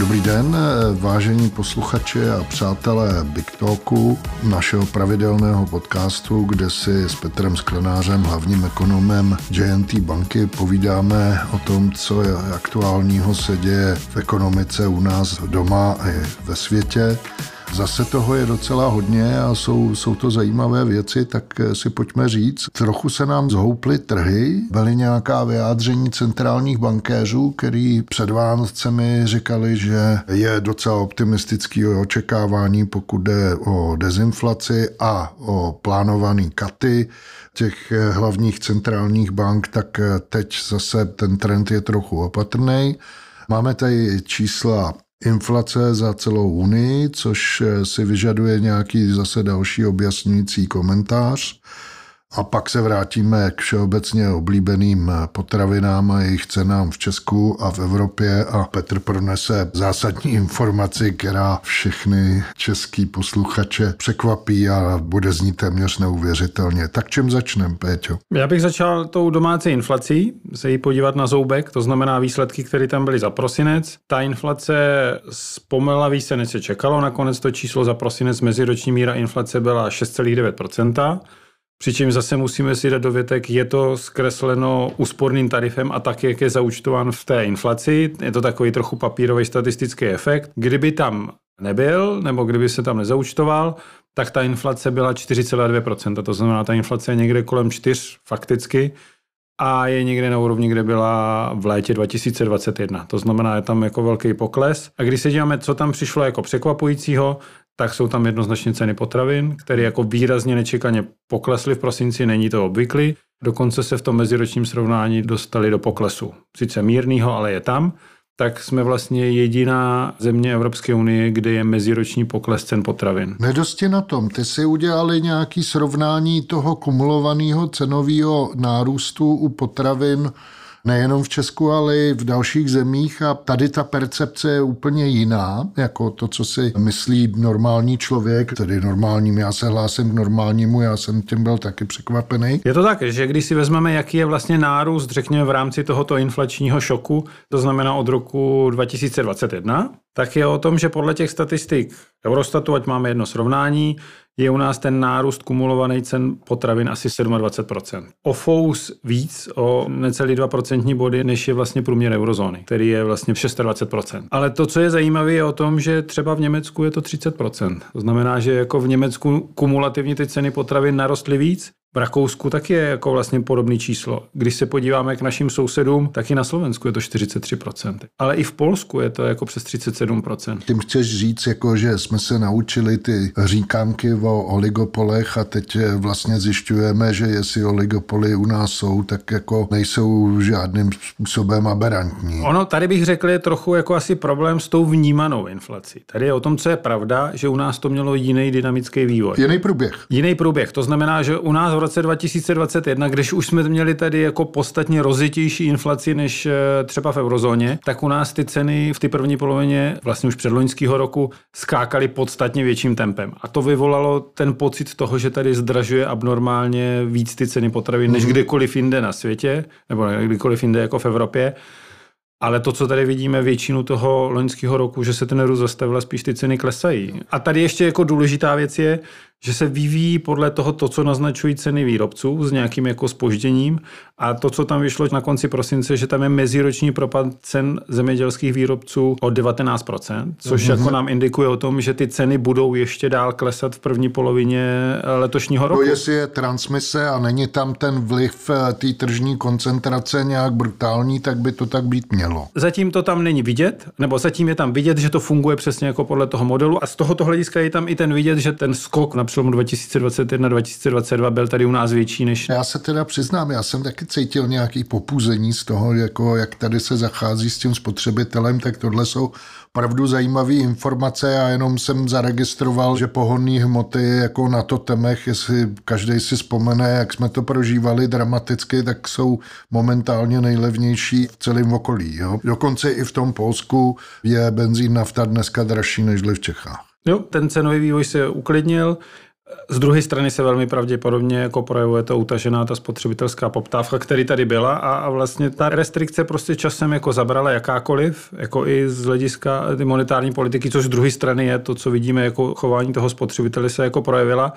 Dobrý den, vážení posluchači a přátelé Big Talku, našeho pravidelného podcastu, kde si s Petrem Sklenářem, hlavním ekonomem JNT banky, povídáme o tom, co je aktuálního se děje v ekonomice u nás doma i ve světě. Zase toho je docela hodně a jsou, jsou to zajímavé věci, tak si pojďme říct. Trochu se nám zhouply trhy, byly nějaká vyjádření centrálních bankéřů, který před Vánocemi říkali, že je docela optimistický očekávání, pokud jde o dezinflaci a o plánovaný katy těch hlavních centrálních bank, tak teď zase ten trend je trochu opatrný. Máme tady čísla inflace za celou Unii, což si vyžaduje nějaký zase další objasňující komentář. A pak se vrátíme k všeobecně oblíbeným potravinám a jejich cenám v Česku a v Evropě a Petr pronese zásadní informaci, která všechny český posluchače překvapí a bude znít téměř neuvěřitelně. Tak čím začneme, Péťo? Já bych začal tou domácí inflací, se jí podívat na zoubek, to znamená výsledky, které tam byly za prosinec. Ta inflace zpomalila více, než se čekalo, nakonec to číslo za prosinec meziroční míra inflace byla 6,9%. Přičemž zase musíme si dát dovětek, je to zkresleno úsporným tarifem a tak, jak je zaučtován v té inflaci. Je to takový trochu papírový statistický efekt. Kdyby tam nebyl, nebo kdyby se tam nezaučtoval, tak ta inflace byla 4,2%. To znamená, ta inflace je někde kolem 4 fakticky a je někde na úrovni, kde byla v létě 2021. To znamená, je tam jako velký pokles. A když se díváme, co tam přišlo jako překvapujícího, tak jsou tam jednoznačně ceny potravin, které jako výrazně nečekaně poklesly v prosinci, není to obvyklý. Dokonce se v tom meziročním srovnání dostali do poklesu. Sice mírného, ale je tam. Tak jsme vlastně jediná země Evropské unie, kde je meziroční pokles cen potravin. Nedosti na tom. Ty si udělali nějaký srovnání toho kumulovaného cenového nárůstu u potravin nejenom v Česku, ale i v dalších zemích a tady ta percepce je úplně jiná, jako to, co si myslí normální člověk, tedy normálním, já se hlásím k normálnímu, já jsem tím byl taky překvapený. Je to tak, že když si vezmeme, jaký je vlastně nárůst, řekněme, v rámci tohoto inflačního šoku, to znamená od roku 2021, tak je o tom, že podle těch statistik Eurostatu, ať máme jedno srovnání, je u nás ten nárůst kumulovaný cen potravin asi 27%. O fous víc, o necelý 2% body, než je vlastně průměr eurozóny, který je vlastně 26%. Ale to, co je zajímavé, je o tom, že třeba v Německu je to 30%. To znamená, že jako v Německu kumulativně ty ceny potravin narostly víc, v Rakousku taky je jako vlastně podobné číslo. Když se podíváme k našim sousedům, tak i na Slovensku je to 43%. Ale i v Polsku je to jako přes 37%. Tím chceš říct, jako, že jsme se naučili ty říkánky o oligopolech a teď vlastně zjišťujeme, že jestli oligopoly u nás jsou, tak jako nejsou žádným způsobem aberantní. Ono tady bych řekl, je trochu jako asi problém s tou vnímanou inflací. Tady je o tom, co je pravda, že u nás to mělo jiný dynamický vývoj. Jiný průběh. Jiný průběh. To znamená, že u nás v roce 2021, když už jsme měli tady jako podstatně rozitější inflaci než eh, třeba v eurozóně, tak u nás ty ceny v té první polovině vlastně už předloňského roku skákaly podstatně větším tempem. A to vyvolalo ten pocit toho, že tady zdražuje abnormálně víc ty ceny potravin než mhm. kdekoliv jinde na světě, nebo kdykoliv jinde jako v Evropě. Ale to, co tady vidíme většinu toho loňského roku, že se ten růst zastavil spíš ty ceny klesají. A tady ještě jako důležitá věc je, že se vyvíjí podle toho to, co naznačují ceny výrobců s nějakým jako spožděním a to, co tam vyšlo na konci prosince, že tam je meziroční propad cen zemědělských výrobců o 19%, což mm-hmm. jako nám indikuje o tom, že ty ceny budou ještě dál klesat v první polovině letošního roku. To jestli je transmise a není tam ten vliv eh, té tržní koncentrace nějak brutální, tak by to tak být mělo. Zatím to tam není vidět, nebo zatím je tam vidět, že to funguje přesně jako podle toho modelu a z tohoto hlediska je tam i ten vidět, že ten skok na přelomu 2021-2022 byl tady u nás větší než... Já se teda přiznám, já jsem taky cítil nějaký popuzení z toho, jako jak tady se zachází s tím spotřebitelem, tak tohle jsou pravdu zajímavé informace a jenom jsem zaregistroval, že pohonné hmoty jako na to temech, jestli každý si vzpomene, jak jsme to prožívali dramaticky, tak jsou momentálně nejlevnější v celém okolí. Jo? Dokonce i v tom Polsku je benzín nafta dneska dražší než v Čechách. Jo, ten cenový vývoj se uklidnil. Z druhé strany se velmi pravděpodobně jako projevuje to utažená ta spotřebitelská poptávka, který tady byla a, a vlastně ta restrikce prostě časem jako zabrala jakákoliv, jako i z hlediska ty monetární politiky, což z druhé strany je to, co vidíme jako chování toho spotřebitele se jako projevila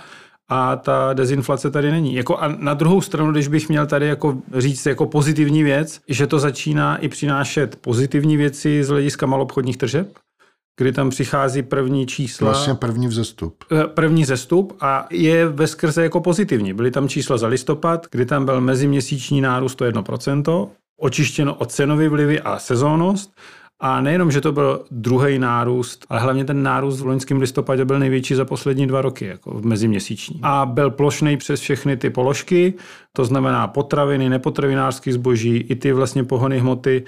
a ta dezinflace tady není. Jako a na druhou stranu, když bych měl tady jako říct jako pozitivní věc, že to začíná i přinášet pozitivní věci z hlediska malobchodních tržeb, kdy tam přichází první čísla. Vlastně první vzestup. Eh, první zestup a je ve skrze jako pozitivní. Byly tam čísla za listopad, kdy tam byl meziměsíční nárůst o 1%, očištěno od cenový vlivy a sezónnost. A nejenom, že to byl druhý nárůst, ale hlavně ten nárůst v loňském listopadě byl největší za poslední dva roky, jako v meziměsíční. A byl plošný přes všechny ty položky, to znamená potraviny, nepotravinářský zboží, i ty vlastně pohony hmoty.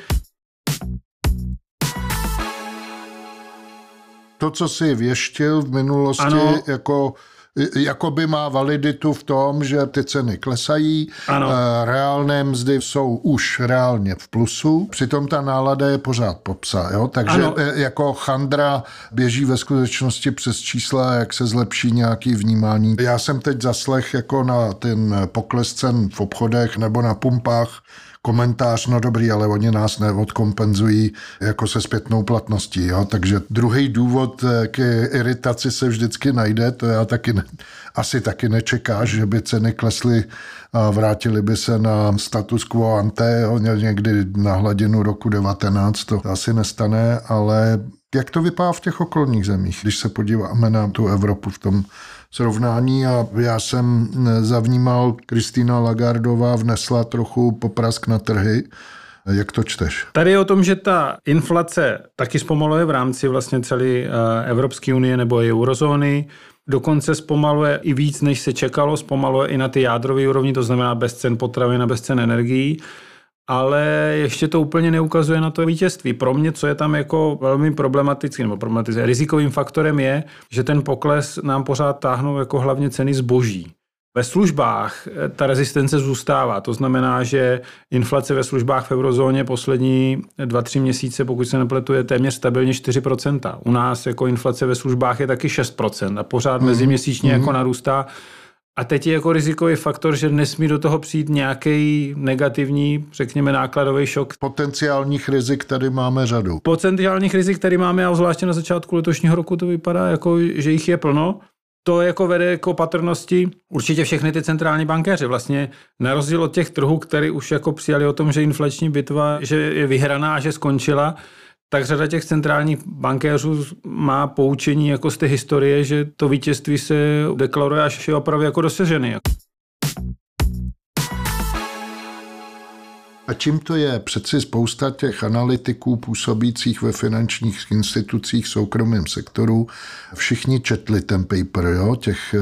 To, co si věštil v minulosti, ano. jako jakoby má validitu v tom, že ty ceny klesají, ano. Eh, reálné mzdy jsou už reálně v plusu, přitom ta nálada je pořád popsa, jo? takže ano. Eh, jako chandra běží ve skutečnosti přes čísla, jak se zlepší nějaký vnímání. Já jsem teď zaslech jako na ten pokles cen v obchodech nebo na pumpách, komentář, no dobrý, ale oni nás neodkompenzují jako se zpětnou platností, jo? takže druhý důvod k iritaci se vždycky najde, to já taky ne, asi taky nečekáš, že by ceny klesly a vrátili by se na status quo ante, jo? někdy na hladinu roku 19, to asi nestane, ale jak to vypadá v těch okolních zemích, když se podíváme na tu Evropu v tom srovnání a já jsem zavnímal, Kristýna Lagardová vnesla trochu poprask na trhy. Jak to čteš? Tady je o tom, že ta inflace taky zpomaluje v rámci vlastně celé eh, Evropské unie nebo i eurozóny. Dokonce zpomaluje i víc, než se čekalo, zpomaluje i na ty jádrové úrovni, to znamená bez cen potravin a bez cen energií ale ještě to úplně neukazuje na to vítězství. Pro mě, co je tam jako velmi problematický, nebo problematický, rizikovým faktorem je, že ten pokles nám pořád táhnou jako hlavně ceny zboží. Ve službách eh, ta rezistence zůstává. To znamená, že inflace ve službách v eurozóně poslední 2-3 měsíce, pokud se nepletu, je téměř stabilně 4%. U nás jako inflace ve službách je taky 6% a pořád mm. meziměsíčně mm. jako narůstá. A teď je jako rizikový faktor, že nesmí do toho přijít nějaký negativní, řekněme, nákladový šok. Potenciálních rizik tady máme řadu. Potenciálních rizik tady máme, a zvláště na začátku letošního roku to vypadá, jako, že jich je plno. To jako vede k opatrnosti určitě všechny ty centrální bankéři. Vlastně na rozdíl od těch trhů, který už jako přijali o tom, že inflační bitva že je vyhraná a že skončila, tak řada těch centrálních bankéřů má poučení jako z té historie, že to vítězství se deklaruje až je opravdu jako dosažený. A čím to je? Přeci spousta těch analytiků působících ve finančních institucích v soukromém sektoru, všichni četli ten paper, jo? těch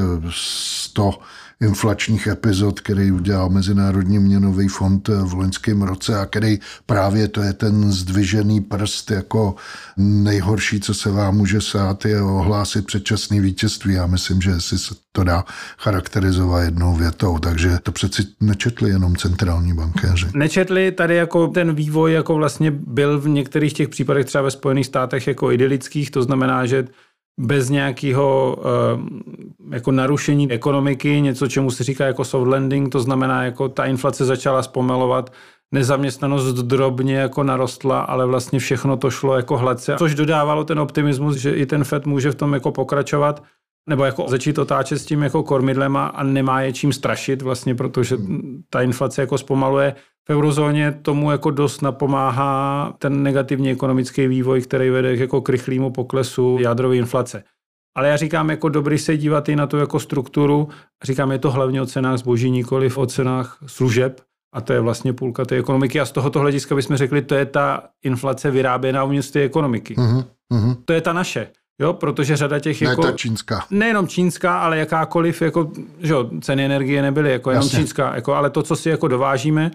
100 inflačních epizod, který udělal Mezinárodní měnový fond v loňském roce a který právě to je ten zdvižený prst jako nejhorší, co se vám může sát, je ohlásit předčasný vítězství. Já myslím, že si se to dá charakterizovat jednou větou, takže to přeci nečetli jenom centrální bankéři. Nečetli tady jako ten vývoj jako vlastně byl v některých těch případech třeba ve Spojených státech jako idylických, to znamená, že bez nějakého eh, jako narušení ekonomiky, něco, čemu se říká jako soft landing, to znamená, jako ta inflace začala zpomalovat, nezaměstnanost drobně jako narostla, ale vlastně všechno to šlo jako hladce, což dodávalo ten optimismus, že i ten FED může v tom jako pokračovat nebo jako začít otáčet s tím jako kormidlem a, nemá je čím strašit vlastně, protože ta inflace jako zpomaluje. V eurozóně tomu jako dost napomáhá ten negativní ekonomický vývoj, který vede jako k rychlému poklesu jádrové inflace. Ale já říkám, jako dobrý se dívat i na tu jako strukturu. Říkám, je to hlavně o cenách zboží, nikoli o cenách služeb. A to je vlastně půlka té ekonomiky. A z tohoto hlediska bychom řekli, to je ta inflace vyráběná uvnitř té ekonomiky. Uh-huh, To je ta naše. Jo, protože řada těch ne jako... ta čínská. Nejenom čínská, ale jakákoliv, jako, že ceny energie nebyly jako jenom čínská, jako, ale to, co si jako dovážíme,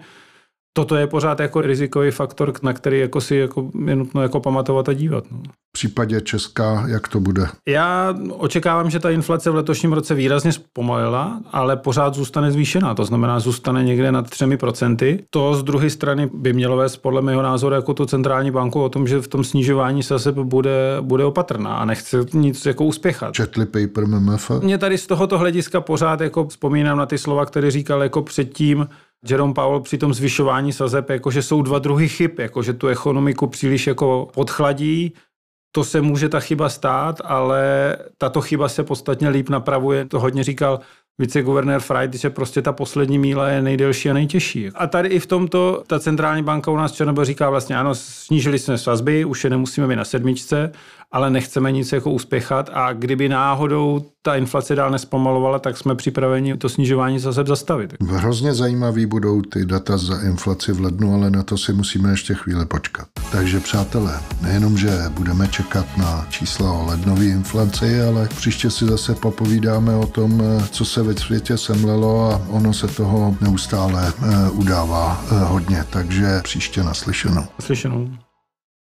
toto je pořád jako rizikový faktor, na který jako si jako je nutno jako pamatovat a dívat. No. případě Česka, jak to bude? Já očekávám, že ta inflace v letošním roce výrazně zpomalila, ale pořád zůstane zvýšená. To znamená, zůstane někde nad 3%. To z druhé strany by mělo vést podle mého názoru jako tu centrální banku o tom, že v tom snižování se bude, bude opatrná a nechce nic jako uspěchat. Četli paper MMF? Mě tady z tohoto hlediska pořád jako vzpomínám na ty slova, které říkal jako předtím, Jerome Powell při tom zvyšování sazeb, jako že jsou dva druhy chyb, jako že tu ekonomiku příliš jako podchladí, to se může ta chyba stát, ale tato chyba se podstatně líp napravuje. To hodně říkal viceguvernér Friday, že prostě ta poslední míla je nejdelší a nejtěžší. A tady i v tomto ta centrální banka u nás Černobyl říká vlastně, ano, snížili jsme sazby, už je nemusíme být na sedmičce, ale nechceme nic jako uspěchat a kdyby náhodou ta inflace dál nespomalovala, tak jsme připraveni to snižování zase zastavit. Hrozně zajímavý budou ty data za inflaci v lednu, ale na to si musíme ještě chvíli počkat. Takže přátelé, nejenom, že budeme čekat na čísla o lednové inflaci, ale příště si zase popovídáme o tom, co se ve světě semlelo a ono se toho neustále eh, udává eh, hodně, takže příště naslyšenou. Naslyšenou.